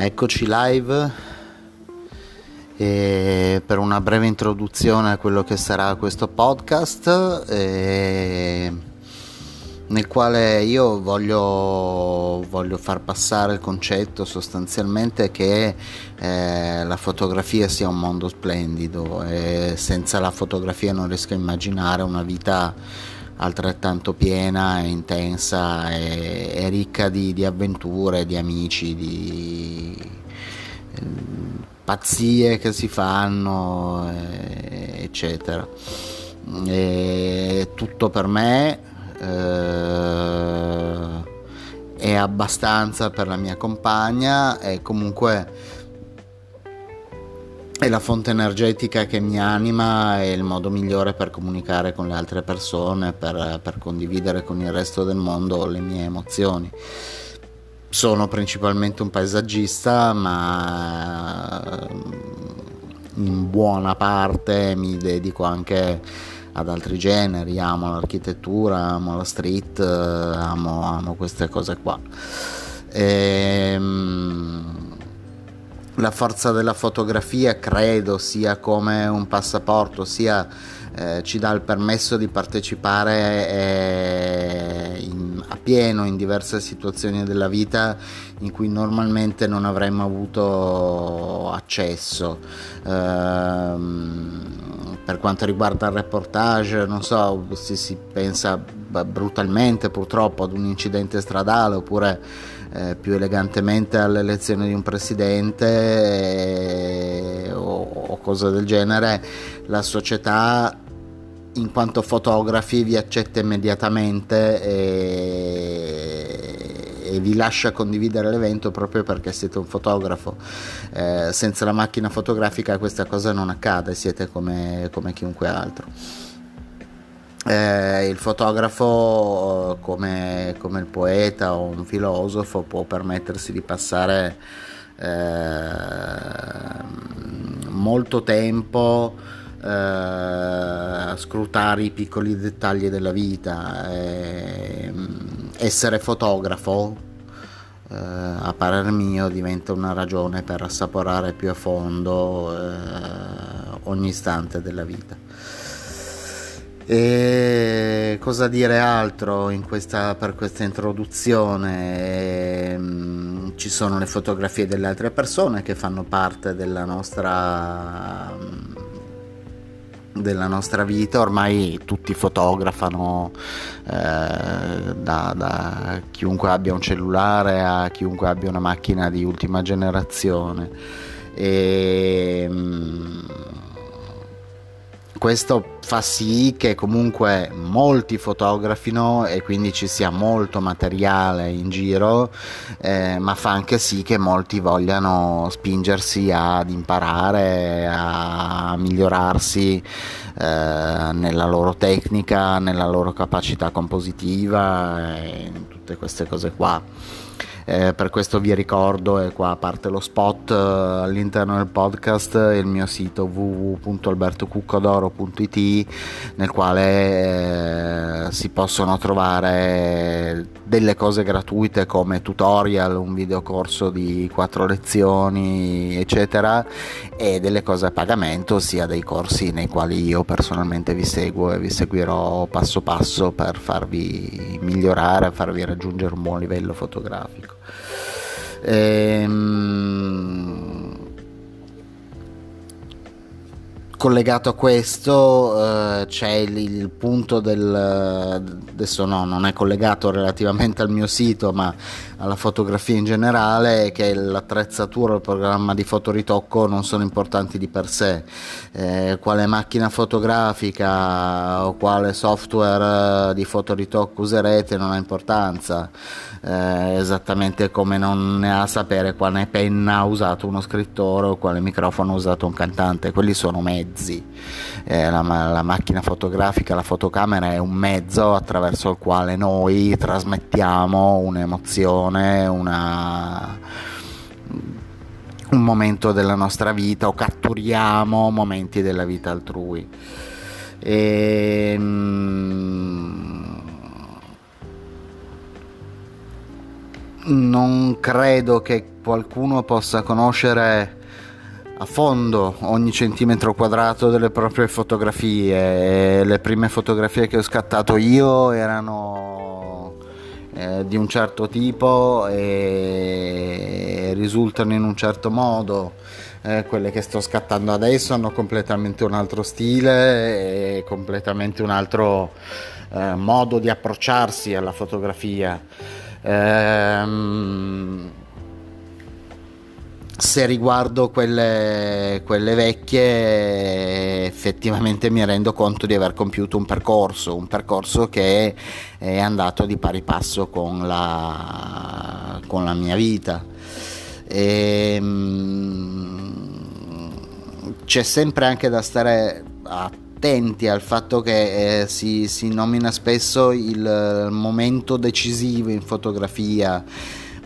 Eccoci live. E per una breve introduzione a quello che sarà questo podcast eh, nel quale io voglio, voglio, far passare il concetto sostanzialmente che eh, la fotografia sia un mondo splendido e senza la fotografia non riesco a immaginare una vita altrettanto piena intensa e, e ricca di, di, avventure, di amici, di eh, pazzie che si fanno, eh, eccetera. E tutto per me eh, è abbastanza per la mia compagna e comunque è la fonte energetica che mi anima e il modo migliore per comunicare con le altre persone, per, per, condividere con il resto del mondo le mie emozioni. Sono principalmente un paesaggista, ma in buona parte mi dedico anche ad altri generi, amo l'architettura, amo la street, amo, amo queste cose qua. E, ehm, la forza della fotografia credo sia come un passaporto, sia eh, ci dà il permesso di partecipare eh, in, a pieno in diverse situazioni della vita in cui normalmente non avremmo avuto accesso. Ehm, per quanto riguarda il reportage, non so se si pensa brutalmente purtroppo ad un incidente stradale oppure eh, più elegantemente all'elezione di un presidente eh, o, o cose del genere, la società in quanto fotografi vi accetta immediatamente e, e, vi lascia condividere l'evento proprio perché siete un fotografo. Eh, senza la macchina fotografica questa cosa non accade, siete come, come chiunque altro. Eh, il fotografo, come, come, il poeta o un filosofo, può permettersi di passare eh, molto tempo eh, a scrutare i piccoli dettagli della vita. Eh, essere fotografo, eh, a parer mio, diventa una ragione per assaporare più a fondo eh, ogni istante della vita. E cosa dire altro questa, per questa introduzione? Ehm, ci sono le fotografie delle altre persone che fanno parte della nostra, della nostra vita, ormai tutti fotografano, eh, da, da, chiunque abbia un cellulare a chiunque abbia una macchina di ultima generazione. E, ehm, questo fa sì che comunque molti fotografino e quindi ci sia molto materiale in giro, eh, ma fa anche sì che molti vogliano spingersi ad imparare, a migliorarsi eh, nella loro tecnica, nella loro capacità compositiva e tutte queste cose qua. Eh, per questo vi ricordo, e qua parte lo spot eh, all'interno del podcast, il mio sito www.albertocuccodoro.it nel quale eh, si possono trovare delle cose gratuite come tutorial, un videocorso di quattro lezioni, eccetera, e delle cose a pagamento, sia dei corsi nei quali io personalmente vi seguo e vi seguirò passo passo per farvi migliorare, farvi raggiungere un buon livello fotografico. Ehm, collegato a questo eh, c'è il, il, punto del adesso no non è collegato relativamente al mio sito ma alla fotografia in generale che l'attrezzatura il programma di fotoritocco non sono importanti di per sé. Eh, quale macchina fotografica o quale software di fotoritocco userete non ha importanza. Eh, esattamente come non ne ha sapere quale penna ha usato uno scrittore o quale microfono ha usato un cantante, quelli sono mezzi. Eh, la, la, macchina fotografica, la fotocamera è un mezzo attraverso il quale noi trasmettiamo un'emozione, una, un momento della nostra vita o catturiamo momenti della vita altrui. E, non non credo che qualcuno possa conoscere a fondo ogni centimetro quadrato delle proprie fotografie. Le prime fotografie che ho scattato io erano eh, di un certo tipo e risultano in un certo modo. Eh, quelle che sto scattando adesso hanno completamente un altro stile e completamente un altro eh, modo di approcciarsi alla fotografia. Ehm, se riguardo quelle, quelle, vecchie effettivamente mi rendo conto di aver compiuto un percorso, un percorso che è andato di pari passo con la, con la mia vita. E, ehm, c'è sempre anche da stare attenti al fatto che eh, si, si nomina spesso il momento decisivo in fotografia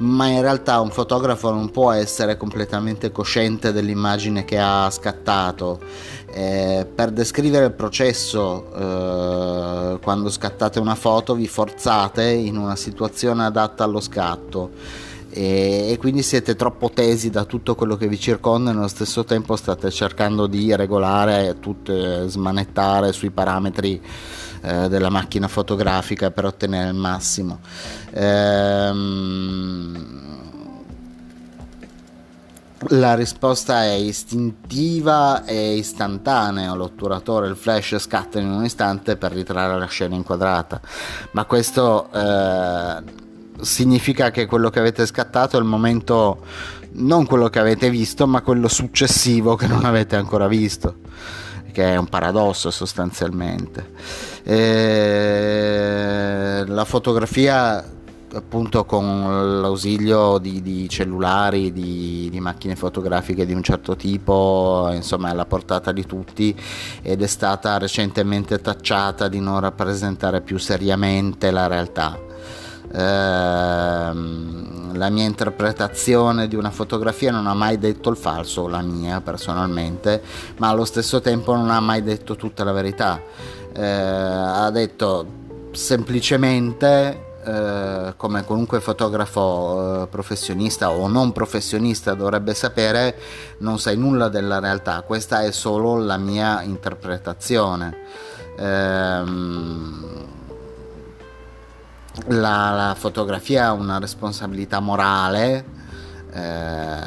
ma in realtà un fotografo non può essere completamente cosciente dell'immagine che ha scattato. Eh, per descrivere il processo, eh, quando scattate una foto, vi forzate in una situazione adatta allo scatto. E, e, quindi siete troppo tesi da tutto quello che vi circonda e nello stesso tempo state cercando di regolare, tutto, smanettare sui parametri eh, della macchina fotografica per ottenere il massimo. Ehm, la risposta è istintiva e istantanea, l'otturatore, il flash scatta in un istante per ritrarre la scena inquadrata, ma questo eh, significa che quello che avete scattato è il momento, non quello che avete visto, ma quello successivo che non avete ancora visto, che è un paradosso sostanzialmente. E la fotografia appunto con l'ausilio di, di cellulari, di, di, macchine fotografiche di un certo tipo, insomma è alla portata di tutti ed è stata recentemente tacciata di non rappresentare più seriamente la realtà. Ehm, la mia interpretazione di una fotografia non ha mai detto il falso, la mia personalmente, ma allo stesso tempo non ha mai detto tutta la verità. Eh, ha detto semplicemente eh, come qualunque fotografo eh, professionista o non professionista dovrebbe sapere, non sai nulla della realtà, questa è solo la mia interpretazione. Ehm, la, la, fotografia ha una responsabilità morale, eh,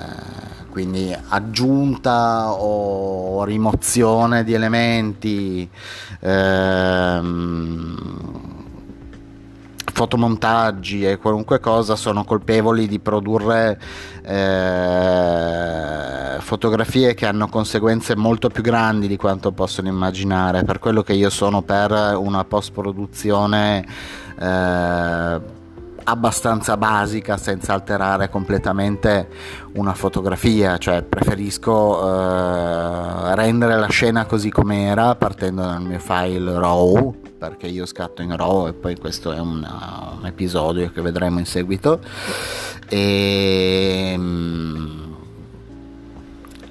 quindi aggiunta o rimozione di elementi. Ehm, fotomontaggi e qualunque cosa sono colpevoli di produrre eh, fotografie che hanno conseguenze molto più grandi di quanto possono immaginare. Per quello che io sono per una post produzione eh, abbastanza basica senza alterare completamente una fotografia, cioè preferisco eh, rendere la scena così com'era partendo dal mio file RAW perché io scatto in RAW e poi questo è una, un episodio che vedremo in seguito e,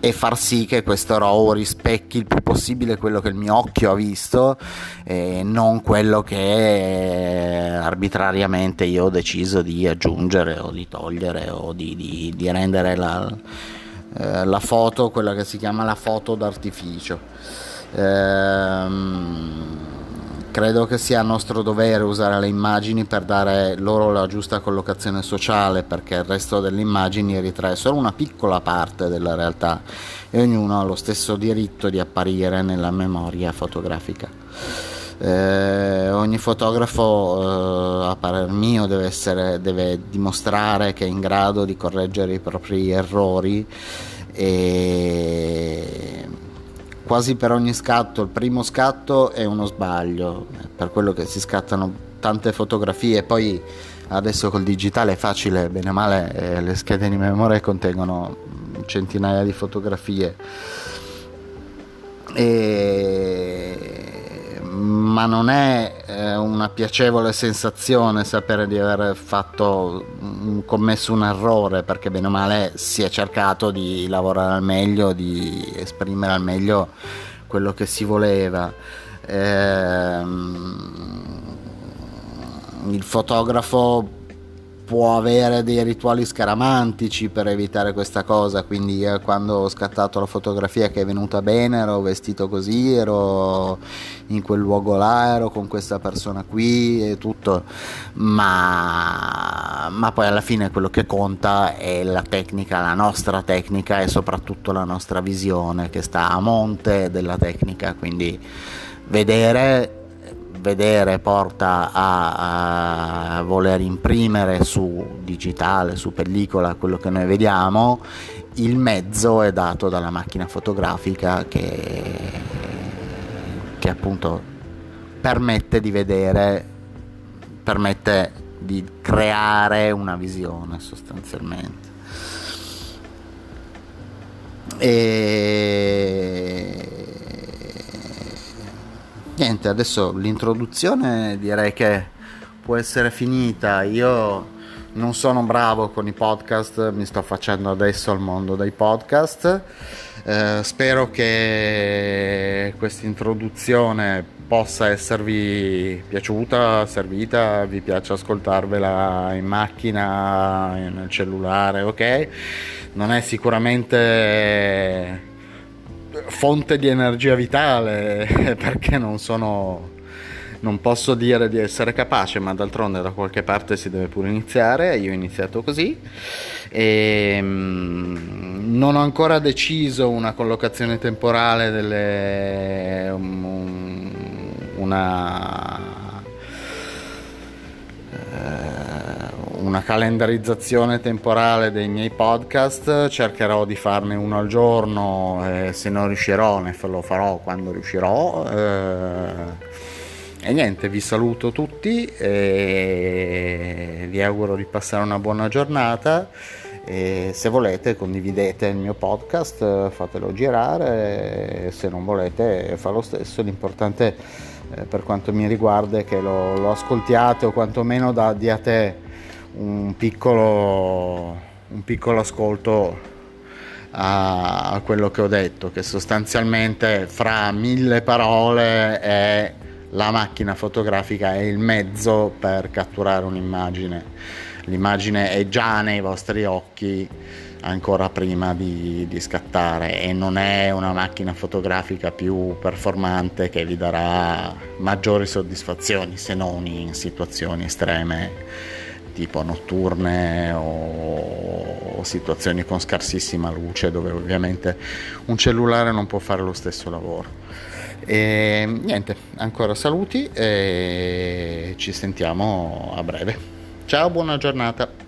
e far sì che questo RAW rispecchi il più possibile quello che il mio occhio ha visto e non quello che arbitrariamente io ho deciso di aggiungere o di togliere o di, di, di rendere la, eh, la foto quella che si chiama la foto d'artificio. Ehm, Credo che sia nostro dovere usare le immagini per dare loro la giusta collocazione sociale, perché il resto delle immagini ritrae solo una piccola parte della realtà e ognuno ha lo stesso diritto di apparire nella memoria fotografica. Eh, ogni fotografo, eh, a parer mio, deve, essere, deve dimostrare che è in grado di correggere i propri errori e quasi per ogni scatto, il primo scatto è uno sbaglio, per quello che si scattano tante fotografie, poi adesso col digitale è facile, bene o male eh, le schede di memoria contengono centinaia di fotografie. E ma non è eh, una piacevole sensazione sapere di aver fatto, mm, commesso un errore perché bene o male si è cercato di lavorare al meglio, di esprimere al meglio quello che si voleva. Eh, il fotografo può avere dei rituali scaramantici per evitare questa cosa, quindi quando ho scattato la fotografia che è venuta bene ero vestito così, ero in quel luogo là, ero con questa persona qui e tutto, ma, ma poi alla fine quello che conta è la tecnica, la nostra tecnica e soprattutto la nostra visione che sta a monte della tecnica, quindi vedere vedere porta a, a, voler imprimere su digitale, su pellicola quello che noi vediamo, il mezzo è dato dalla macchina fotografica che, che appunto permette di vedere, permette di creare una visione sostanzialmente. E niente, adesso l'introduzione direi che può essere finita. Io non sono bravo con i podcast, mi sto facendo adesso al mondo dei podcast. Eh, spero che questa introduzione possa esservi piaciuta, servita, vi piace ascoltarvela in macchina, nel cellulare, ok? Non è sicuramente fonte di energia vitale perché non sono non posso dire di essere capace ma d'altronde da qualche parte si deve pure iniziare io ho iniziato così. E mm, non ho ancora deciso una collocazione temporale delle um, una una calendarizzazione temporale dei miei podcast, cercherò di farne uno al giorno, eh, se non riuscirò ne lo farò quando riuscirò. Eh, e niente, vi saluto tutti e vi auguro di passare una buona giornata. E se volete condividete il mio podcast, fatelo girare, se non volete fa lo stesso, l'importante eh, per quanto mi riguarda è che lo, lo ascoltiate o quantomeno da, diate un piccolo, un piccolo ascolto a, a, quello che ho detto, che sostanzialmente fra mille parole è la macchina fotografica è il mezzo per catturare un'immagine. L'immagine è già nei vostri occhi ancora prima di, di, scattare e non è una macchina fotografica più performante che vi darà maggiori soddisfazioni se non in situazioni estreme tipo notturne o, situazioni con scarsissima luce dove ovviamente un cellulare non può fare lo stesso lavoro. E niente, ancora saluti e ci sentiamo a breve. Ciao, buona giornata.